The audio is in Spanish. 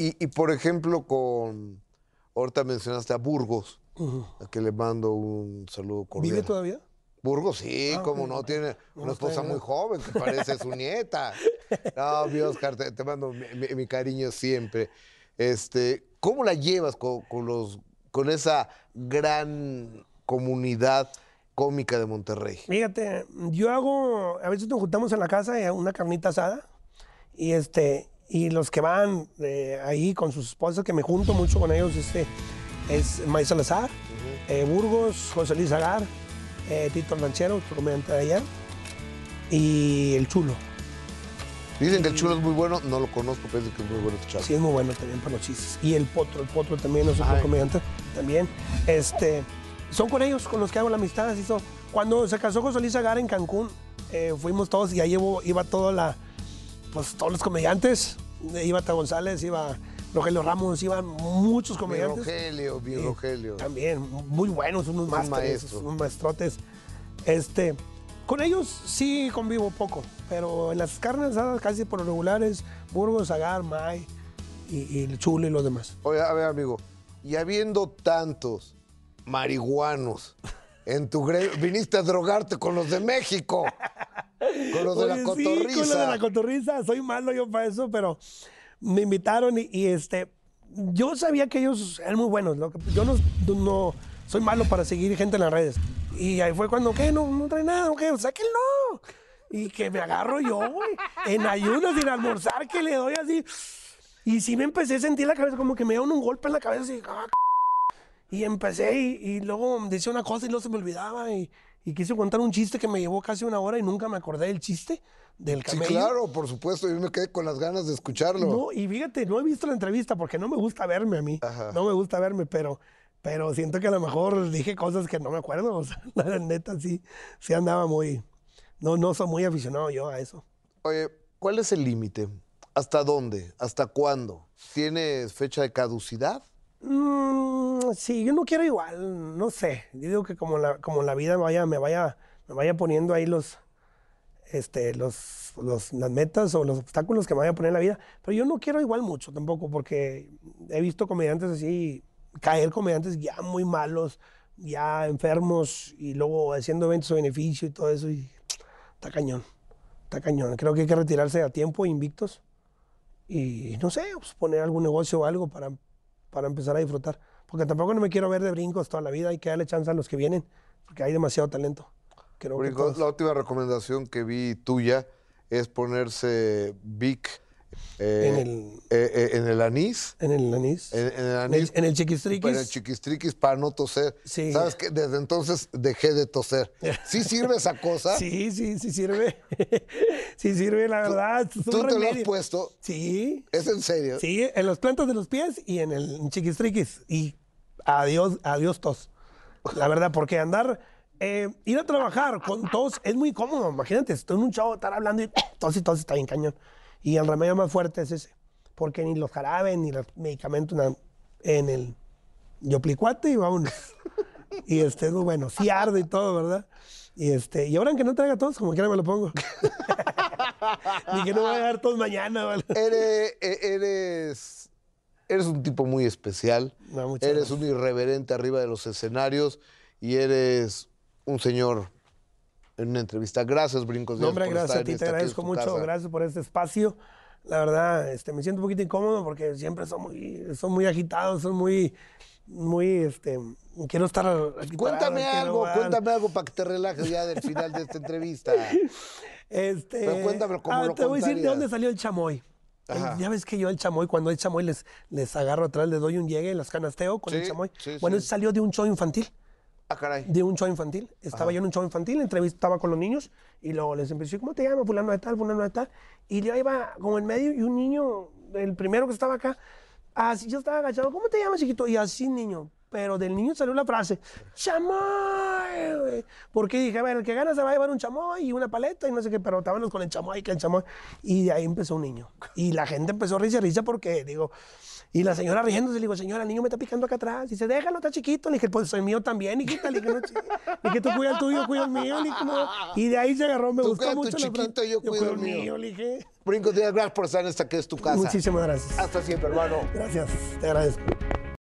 Y, y, por ejemplo, con. Ahorita mencionaste a Burgos, a que le mando un saludo cordial. ¿Vive todavía? Burgos, sí, Ah, como no, tiene una No, esposa muy joven que parece su nieta. No, mi Oscar, te, te mando mi, mi- mi cariño siempre. Este, ¿Cómo la llevas con, con los, con esa gran comunidad cómica de Monterrey? Fíjate, yo hago, a veces nos juntamos en la casa eh, una carnita asada y este y los que van eh, ahí con sus esposas, que me junto mucho con ellos, este, es Maíz Salazar, eh, Burgos, José Luis Agar, eh, Tito Ranchero, otro comediante de allá, y el Chulo. Dicen que el chulo es muy bueno, no lo conozco, pero dicen que es muy bueno este chavo. Sí, es muy bueno también para los chistes. Y el Potro, el Potro también es otro comediante también. Este, son con ellos con los que hago la amistad. así son. Cuando se casó José Luis Agar en Cancún, eh, fuimos todos y ahí iba toda la, pues todos los comediantes. Iba Ta González, iba Rogelio Ramos, iban muchos Mi comediantes. Rogelio, mi Rogelio. También, muy buenos, unos Un másteres, maestro. unos maestrotes. Este, con ellos sí convivo poco, pero en las carnes casi por lo regulares, Burgos, Agar, May y, y el Chulo y los demás. Oye, a ver, amigo, y habiendo tantos marihuanos en tu gremio, viniste a drogarte con los de México, con los de la cotorriza. Sí, con lo de la cotorriza, soy malo yo para eso, pero me invitaron y, y, este, yo sabía que ellos eran muy buenos. lo que- yo no, no soy malo para seguir gente en las redes. Y ahí fue cuando, ¿qué? No, no trae nada, ¿qué? Sáquenlo. Y que me agarro yo, güey, en ayunas, sin almorzar, que le doy así. Y sí me empecé a sentir la cabeza, como que me dieron un golpe en la cabeza, así, ah, y empecé y, y luego decía una cosa y luego se me olvidaba y, y quise contar un chiste que me llevó casi una hora y nunca me acordé del chiste del Sí, camello. claro, por supuesto, yo me quedé con las ganas de escucharlo. No, y fíjate, no he visto la entrevista porque no me gusta verme a mí. Ajá. No me gusta verme, pero, pero siento que a lo mejor dije cosas que no me acuerdo. O sea, la neta sí, sí andaba muy... No, no soy muy aficionado yo a eso. Oye, ¿cuál es el límite? ¿Hasta dónde? ¿Hasta cuándo? ¿Tienes fecha de caducidad? Mm, sí, yo no quiero igual, no sé. Digo que como la, como la vida vaya, me vaya, me vaya poniendo ahí los, este, los, los- las metas o los obstáculos que me vaya a poner la vida. Pero yo no quiero igual mucho tampoco, porque he visto comediantes así, caer comediantes ya muy malos, ya enfermos, y luego haciendo eventos de beneficio y todo eso, está cañón, está cañón. Creo que hay que retirarse a tiempo, invictos, y no sé, pues, poner algún negocio o algo para, para empezar a disfrutar. Porque tampoco no me quiero ver de brincos toda la vida, hay que darle chance a los que vienen, porque hay demasiado talento. Creo que todos- la última recomendación que vi tuya es ponerse Vic eh, En el- eh, en el anís. en el anís, En, en el el, anís. en el chiquistriquis. En el chiquistriquis para no toser. Sí. ¿Sabes qué? Desde entonces dejé de toser. ¿Sí sirve esa cosa? Sí, sí, sí sirve. sí sirve, la verdad. un ¿Tú te lo has puesto? Sí, ¿Es en serio? sí, en las plantas de los pies y en el chiquistriquis. Y adiós, adiós tos. La verdad, porque andar, eh, ir a trabajar con tos es muy cómodo. Imagínate, estoy en un show, estar hablando y tos y tos está bien cañón. Y el remedio más fuerte es ese. Porque ni los jarabes ni los medicamentos en el yoplicuate y vámonos. y este bueno. Sí arde y todo, ¿verdad? Y este, y ahora que no traiga tos, como quiera me lo pongo. ni que no voy a dar tos mañana, ¿vale? Eres, e- eres, eres un tipo muy especial. No, muchas eres gracias. un irreverente arriba de los escenarios y eres un señor en una entrevista. Gracias, Brincos. No, hombre, por gracias estar a ti, te agradezco mucho, casa. gracias por este espacio. La verdad, este, me siento un poquito incómodo porque siempre son muy, son muy agitados, son muy, muy, este, quiero estar aquí Cuéntame quiero algo, cuéntame algo para que te relajes ya del final de esta entrevista. Este, Pero cuéntamelo como lo Te voy a decir de dónde salió el chamoy. El- Ajá. ya ves que yo el chamoy, cuando hay chamoy les, les agarro atrás, les doy un llegue, los canasteo con el Sí, chamoy. sí, bueno, sí. salió de un show infantil. Ah, caray. de un show infantil. Estaba yo en un show infantil, entrevistaba con los niños y luego les empecé, ¿cómo te llamas? Fulano de tal, fulano de tal. Y yo iba como en medio y un niño, el primero que estaba acá, así yo estaba agachado, ¿cómo te llamas, chiquito? Y así, niño, pero del niño salió la frase, chamoy, güey. Porque dije, a ver, el que gana se va a llevar un chamoy y una paleta y no sé qué, pero estábamos con el chamoy, que el chamoy. Y de ahí empezó un niño. Y la gente empezó a risa, risa porque, digo, y la señora riéndose, le digo, señora, el niño me está picando acá atrás. Dice, déjalo, está chiquito. Le dije, pues soy mío también, hijita. Le dije, no, le dije, tú cuida el tuyo, cuida el mío. Le dije, no. Y de ahí se agarró, me Tú gustó mucho frase. chiquito, yo cuido el mío. Le dije, Brinco, te gracias por estar en esta que es tu casa. muchísimas gracias. Hasta siempre, hermano. Gracias, te agradezco.